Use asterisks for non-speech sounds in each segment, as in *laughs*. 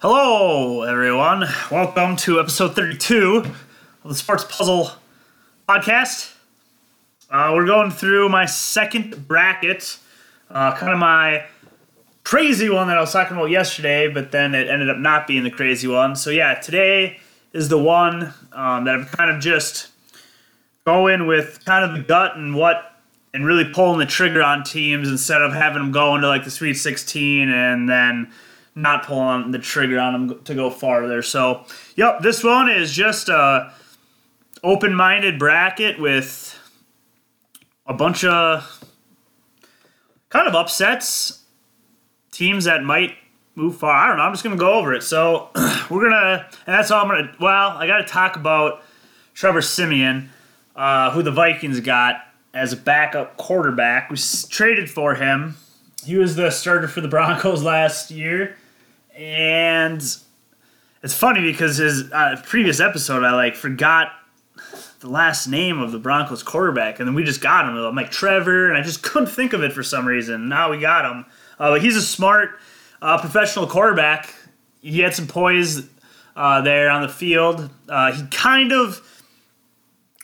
Hello, everyone. Welcome to episode 32 of the Sports Puzzle podcast. Uh, we're going through my second bracket, uh, kind of my crazy one that I was talking about yesterday, but then it ended up not being the crazy one. So, yeah, today is the one um, that I'm kind of just going with kind of the gut and what and really pulling the trigger on teams instead of having them go into like the Sweet 16 and then not pulling on the trigger on them to go farther. So, yep, this one is just a open-minded bracket with a bunch of kind of upsets, teams that might move far. I don't know. I'm just gonna go over it. So *clears throat* we're gonna, and that's all I'm gonna. Well, I got to talk about Trevor Siemian, uh, who the Vikings got as a backup quarterback. We traded for him. He was the starter for the Broncos *laughs* last year, and it's funny because his uh, previous episode I like forgot the last name of the Broncos quarterback, and then we just got him. I'm like Trevor, and I just *laughs* couldn't think of it for some reason. Now we got him. Uh, but he's a smart uh, professional quarterback. He had some poise uh, there on the field. Uh, he kind of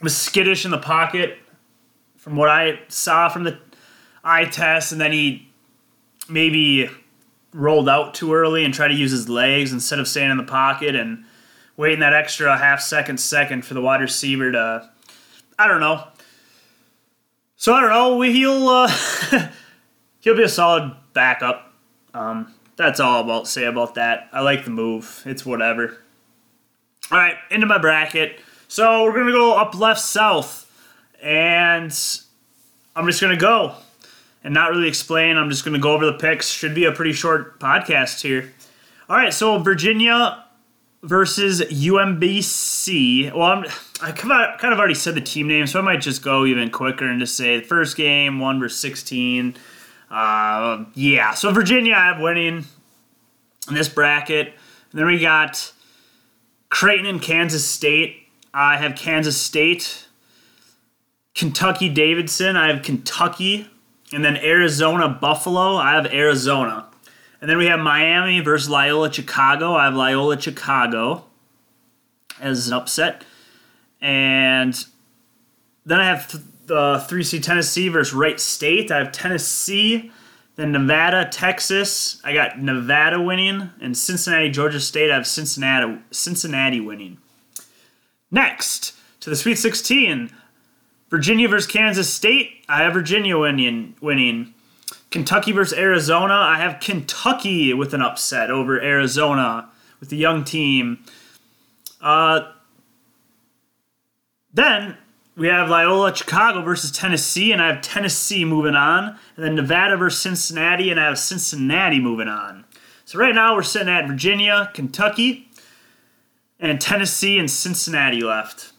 was skittish in the pocket from what I saw from the eye test, and then he maybe rolled out too early and tried to use his legs instead of staying in the pocket and waiting that extra half second second for the wide receiver to I don't know. So I don't know. We, he'll uh, *laughs* he'll be a solid backup. Um, that's all I'll say about that. I like the move. It's whatever. All right, into my bracket. So we're gonna go up left south and I'm just gonna go and not really explain. I'm just gonna go over the picks. Should be a pretty short podcast here. All right, so Virginia versus UMBC. Well, I'm, I kind of already said the team name, so I might just go even quicker and just say the first game, one versus sixteen. Uh, yeah, so Virginia I have winning in this bracket. And then we got Creighton and Kansas State. I have Kansas State Kentucky Davidson, I have Kentucky. And then Arizona Buffalo, I have Arizona. And then we have Miami versus Loyola Chicago. I have Loyola Chicago as an upset. And then I have the 3C Tennessee versus Wright State. I have Tennessee. Then Nevada, Texas. I got Nevada winning. And Cincinnati, Georgia State. I have Cincinnati, Cincinnati winning. Next, to the Sweet 16. Virginia versus Kansas State. I have Virginia winning. winning. Kentucky versus Arizona. I have Kentucky with an upset over Arizona with the young team. Uh, then we have Loyola Chicago versus Tennessee, and I have Tennessee moving on. And then Nevada versus Cincinnati, and I have Cincinnati moving on. So right now we're sitting at Virginia, Kentucky, and Tennessee and Cincinnati left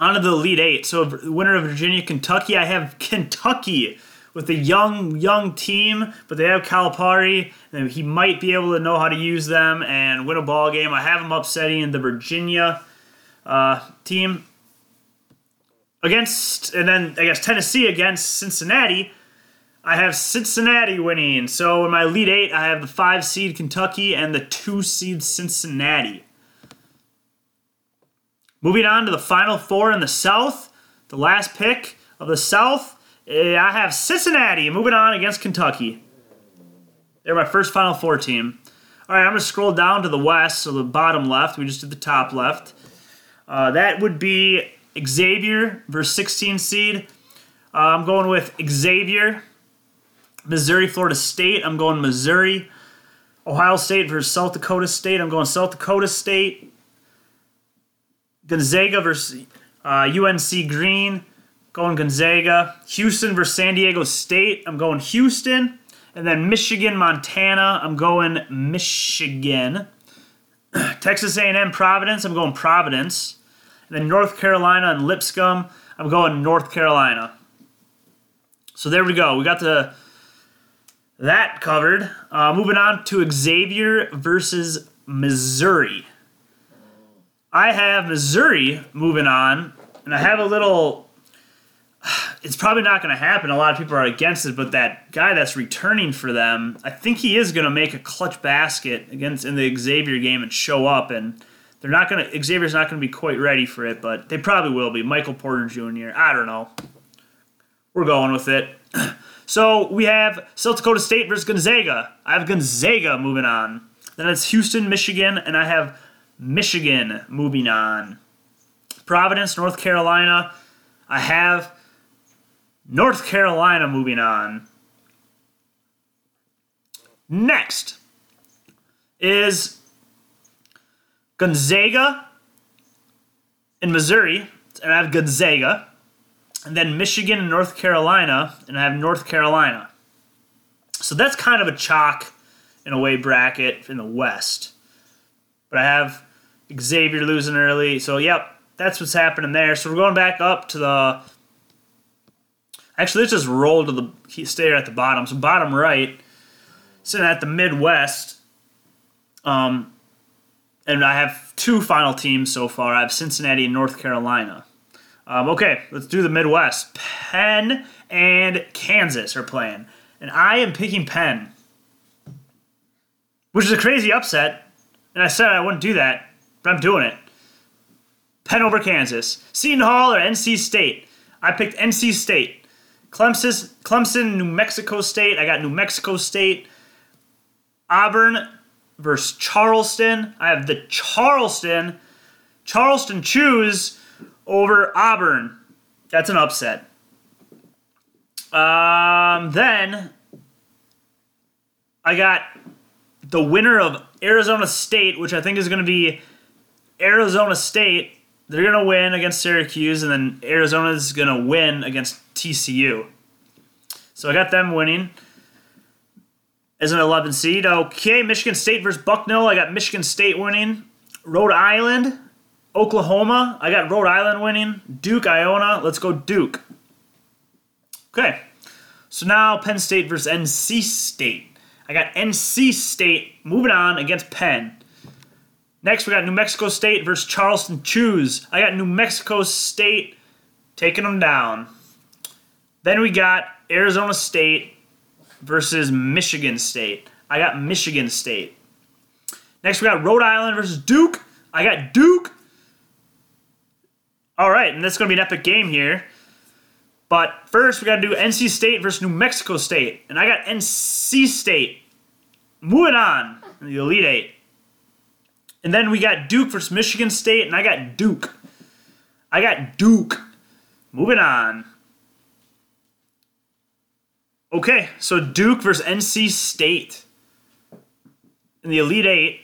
on to the Elite Eight. So, winner of Virginia, Kentucky. I have *laughs* Kentucky with a young, young team, but they have Calipari. And he might be able to know how to use them and win a ball game. I have him upsetting the Virginia uh, team against, and then I guess Tennessee against Cincinnati. I have Cincinnati winning. So in my Elite Eight, I have the five seed Kentucky and the two seed Cincinnati. Moving on to the final four in the South, the last pick of the South, eh, I have Cincinnati moving on against Kentucky. They're my first Final Four team. All right, I'm going to scroll down to the West, so the bottom left. We just did the top left. Uh, that would be Xavier versus 16 seed. Uh, I'm going with Xavier. Missouri, Florida State. I'm going Missouri. Ohio State versus South Dakota State. I'm going South Dakota State. Gonzaga versus uh, UNC Green. Going Gonzaga. Houston versus San Diego State. I'm going Houston. And then Michigan, Montana. I'm going Michigan. *clears throat* Texas A&M, Providence. I'm going Providence. And then North Carolina and Lipscomb. I'm going North Carolina. So there we go. We got the that covered. Uh, moving on to Xavier versus Missouri. I have Missouri moving on, and I have a little *sighs* it's probably not going to happen. A lot of people are against it, but that guy that's returning for them, I think he is going to make a clutch basket against in the Xavier game and show up. And they're not going to. Xavier's not going to be quite ready for it, but they probably will be. Michael Porter Jr. I don't know. We're going with it. *clears throat* so we have South Dakota State versus Gonzaga. I have Gonzaga moving on. Then it's Houston, Michigan, and I have Michigan moving on. Providence, North Carolina. I have North Carolina moving on. Next is Gonzaga in Missouri, and I have Gonzaga. And then Michigan and North Carolina, and I have North Carolina. So that's kind of a chalk in a way bracket in the West. But I have Xavier losing early. So, yep, that's what's happening there. So we're going back up to the. Actually, let's just roll to the. Stay at the bottom. So, bottom right, sitting at the Midwest. Um, and I have two final teams so far. I have Cincinnati and North Carolina. Um, okay, let's do the Midwest. Penn and Kansas are playing, and I am picking Penn, which is a crazy upset. And I said I wouldn't do that, but I'm doing it. Penn over Kansas. Seton Hall or NC State? I picked NC State. Clemson, Clemson, New Mexico State. I got New Mexico State. Auburn versus Charleston. I have the Charleston. Charleston choose over Auburn. That's an upset. Um, then I got the winner of Arizona State, which I think is going to be Arizona State. They're going to win against Syracuse, and then Arizona is going to win against TCU. So I got them winning as an 11 seed. Okay, Michigan State versus Bucknell. I got Michigan State winning. Rhode Island, Oklahoma. I got Rhode Island winning. Duke, Iona. Let's go Duke. Okay, so now Penn State versus NC State. I got NC State moving on against Penn. Next, we got New Mexico State versus Charleston Choose. I got New Mexico State taking them down. Then we got Arizona State versus Michigan State. I got Michigan State. Next, we got Rhode Island versus Duke. I got Duke. All right, and this is going to be an epic game here. But first, we got to do NC State versus New Mexico State. And I got NC State. Moving on in the Elite Eight. And then we got Duke versus Michigan State, and I got Duke. I got Duke. Moving on. Okay, so Duke versus NC State in the Elite Eight.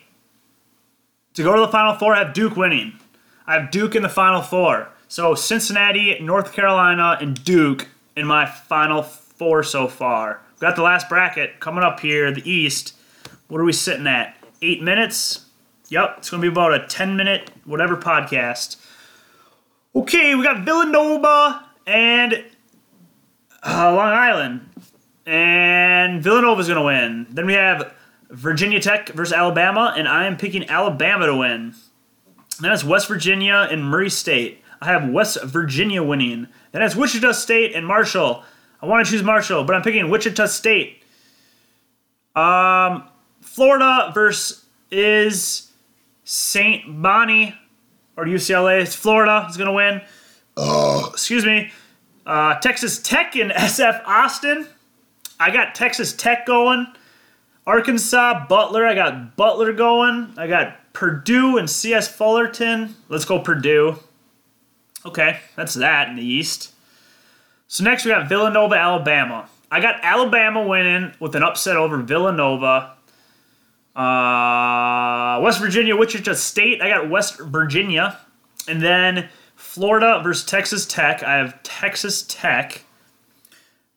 To go to the Final Four, I have Duke winning. I have Duke in the Final Four. So Cincinnati, North Carolina, and Duke in my Final Four so far. we Got the last bracket coming up here, the East. What are we sitting at? Eight minutes? Yep, it's going to be about a 10 minute whatever podcast. Okay, we got Villanova and uh, Long Island and Villanova's going to win. Then we have Virginia Tech versus Alabama, and I am picking Alabama to win. Then it's West Virginia and Murray State. I have West Virginia winning. Then it's Wichita State and Marshall. I want to choose Marshall, but I'm picking Wichita State. Um, Florida versus is St. Bonnie or UCLA. It's Florida is going to win. Oh, excuse me. Uh, Texas Tech and *laughs* SF Austin. I got Texas Tech going. Arkansas, Butler. I got Butler going. I got Purdue and CS Fullerton. Let's go Purdue. Okay, that's that in the East. So next we got Villanova, Alabama. I got Alabama winning with an upset over Villanova. Uh, West Virginia, Wichita State. I got West Virginia. And then Florida versus Texas Tech. I have Texas Tech.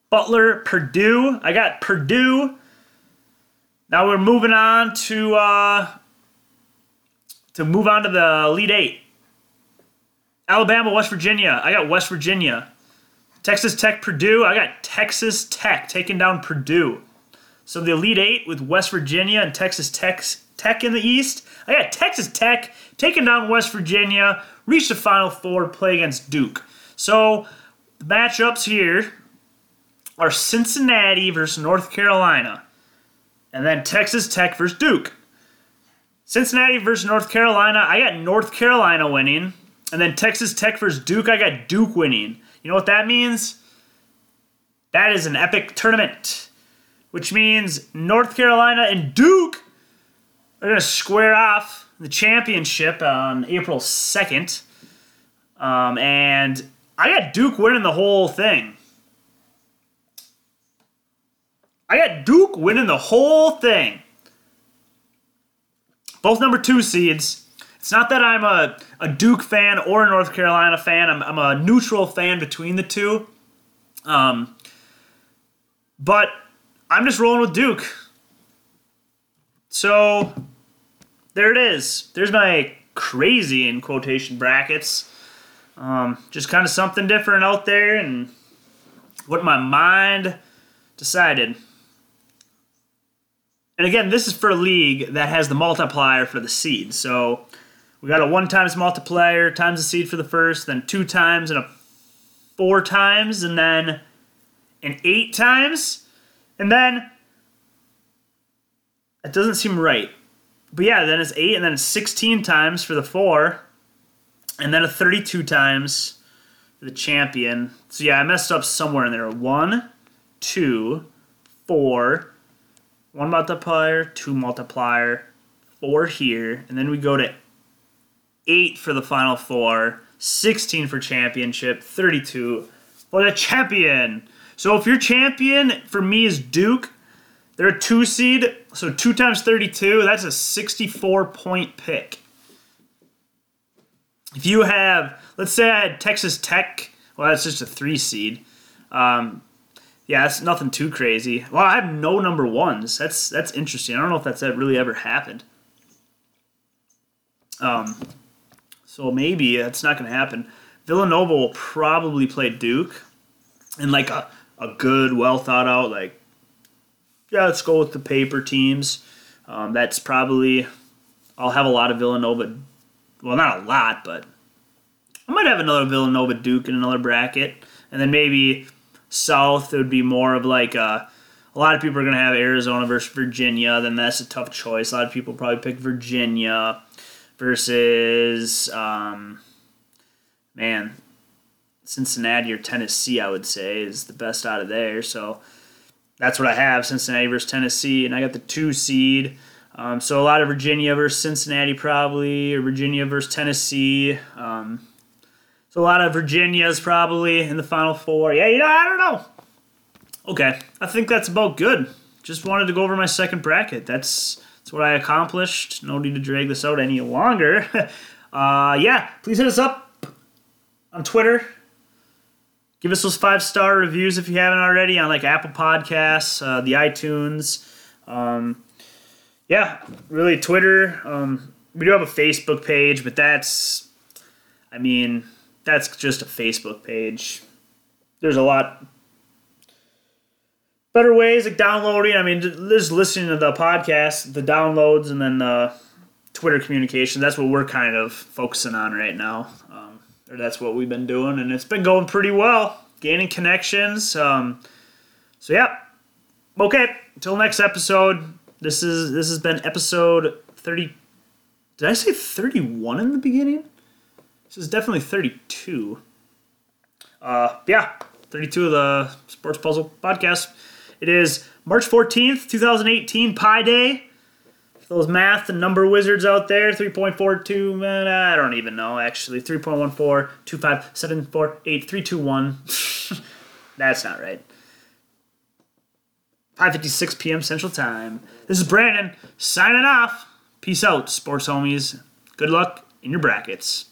Butler, Purdue. I got Purdue. Now we're moving on to uh, to move on to the Elite Eight. Alabama, West Virginia. I got West Virginia. Texas Tech, Purdue. I got Texas Tech taking down Purdue. So the Elite Eight with West Virginia and Texas Tech, Tech in the East. Oh, I got Texas Tech taking down West Virginia. Reach the Final Four, play against Duke. So the matchups here are Cincinnati versus North Carolina, and then Texas Tech versus Duke. Cincinnati versus North Carolina, I got North Carolina winning, and then Texas Tech versus Duke, I got Duke winning. You know what that means? That is an epic tournament, which means North Carolina and Duke are going to square off the championship on April 2nd. Um, and I got Duke winning the whole thing. I got Duke winning the whole thing. Both number two seeds. It's not that I'm a, a Duke fan or a North Carolina fan. I'm, I'm a neutral fan between the two. Um, but I'm just rolling with Duke. So there it is. There's my crazy in quotation brackets. Um, just kind of something different out there and what my mind decided. And again, this is for a league that has the multiplier for the seed. So we got a one times multiplier times the seed for the first, then two times and a four times, and then an eight times. And then it doesn't seem right. But yeah, then it's eight, and then it's 16 times for the four, and then a 32 times for the champion. So yeah, I messed up somewhere in there. One, two, four, one multiplier, two multiplier, four here, and then we go to eight for the final four, 16 for championship, 32 for the champion. So if your champion for me is Duke, they're a two seed, so two times 32, that's a 64 point pick. If you have, let's say I had Texas Tech, well, that's just a three seed. Um, yeah, that's nothing too crazy. Well, I have no number ones. That's that's interesting. I don't know if that's really ever happened. Um, so maybe that's not going to happen. Villanova will probably play Duke, in like a a good, well thought out like, yeah, let's go with the paper teams. Um, that's probably I'll have a lot of Villanova. Well, not a lot, but I might have another Villanova Duke in another bracket, and then maybe South, it would be more of like a, a lot of people are going to have Arizona versus Virginia. Then that's a tough choice. A lot of people probably pick Virginia versus, um, man, Cincinnati or Tennessee, I would say, is the best out of there. So that's what I have Cincinnati versus Tennessee. And I got the two seed. Um, so a lot of Virginia versus Cincinnati, probably, or Virginia versus Tennessee. Um, so a lot of Virginias probably in the final four. Yeah, you know, I don't know. Okay, I think that's about good. Just wanted to go over my second bracket. That's that's what I accomplished. No need to drag this out any longer. *laughs* uh, yeah, please hit us up on Twitter. Give us those five star reviews if you haven't already on like Apple Podcasts, uh, the iTunes. Um, yeah, really Twitter. Um, we do have a Facebook page, but that's, I mean, that's just a Facebook page. There's a lot better ways like downloading. I mean, just listening to the podcast, the downloads, and then the Twitter communication. That's what we're kind of focusing on right now. Um, or that's what we've been doing, and it's been going pretty well, gaining connections. Um, so yeah, okay. Until next episode. This is this has been episode thirty. Did I say thirty one in the beginning? This is definitely 32. Uh, yeah, 32 of the Sports Puzzle podcast. It is March 14th, 2018, Pi Day. Those math and number wizards out there, 3.42, man, I don't even know, actually. 3.14, *laughs* That's not right. 5.56 p.m. Central Time. This is Brandon signing off. Peace out, sports homies. Good luck in your brackets.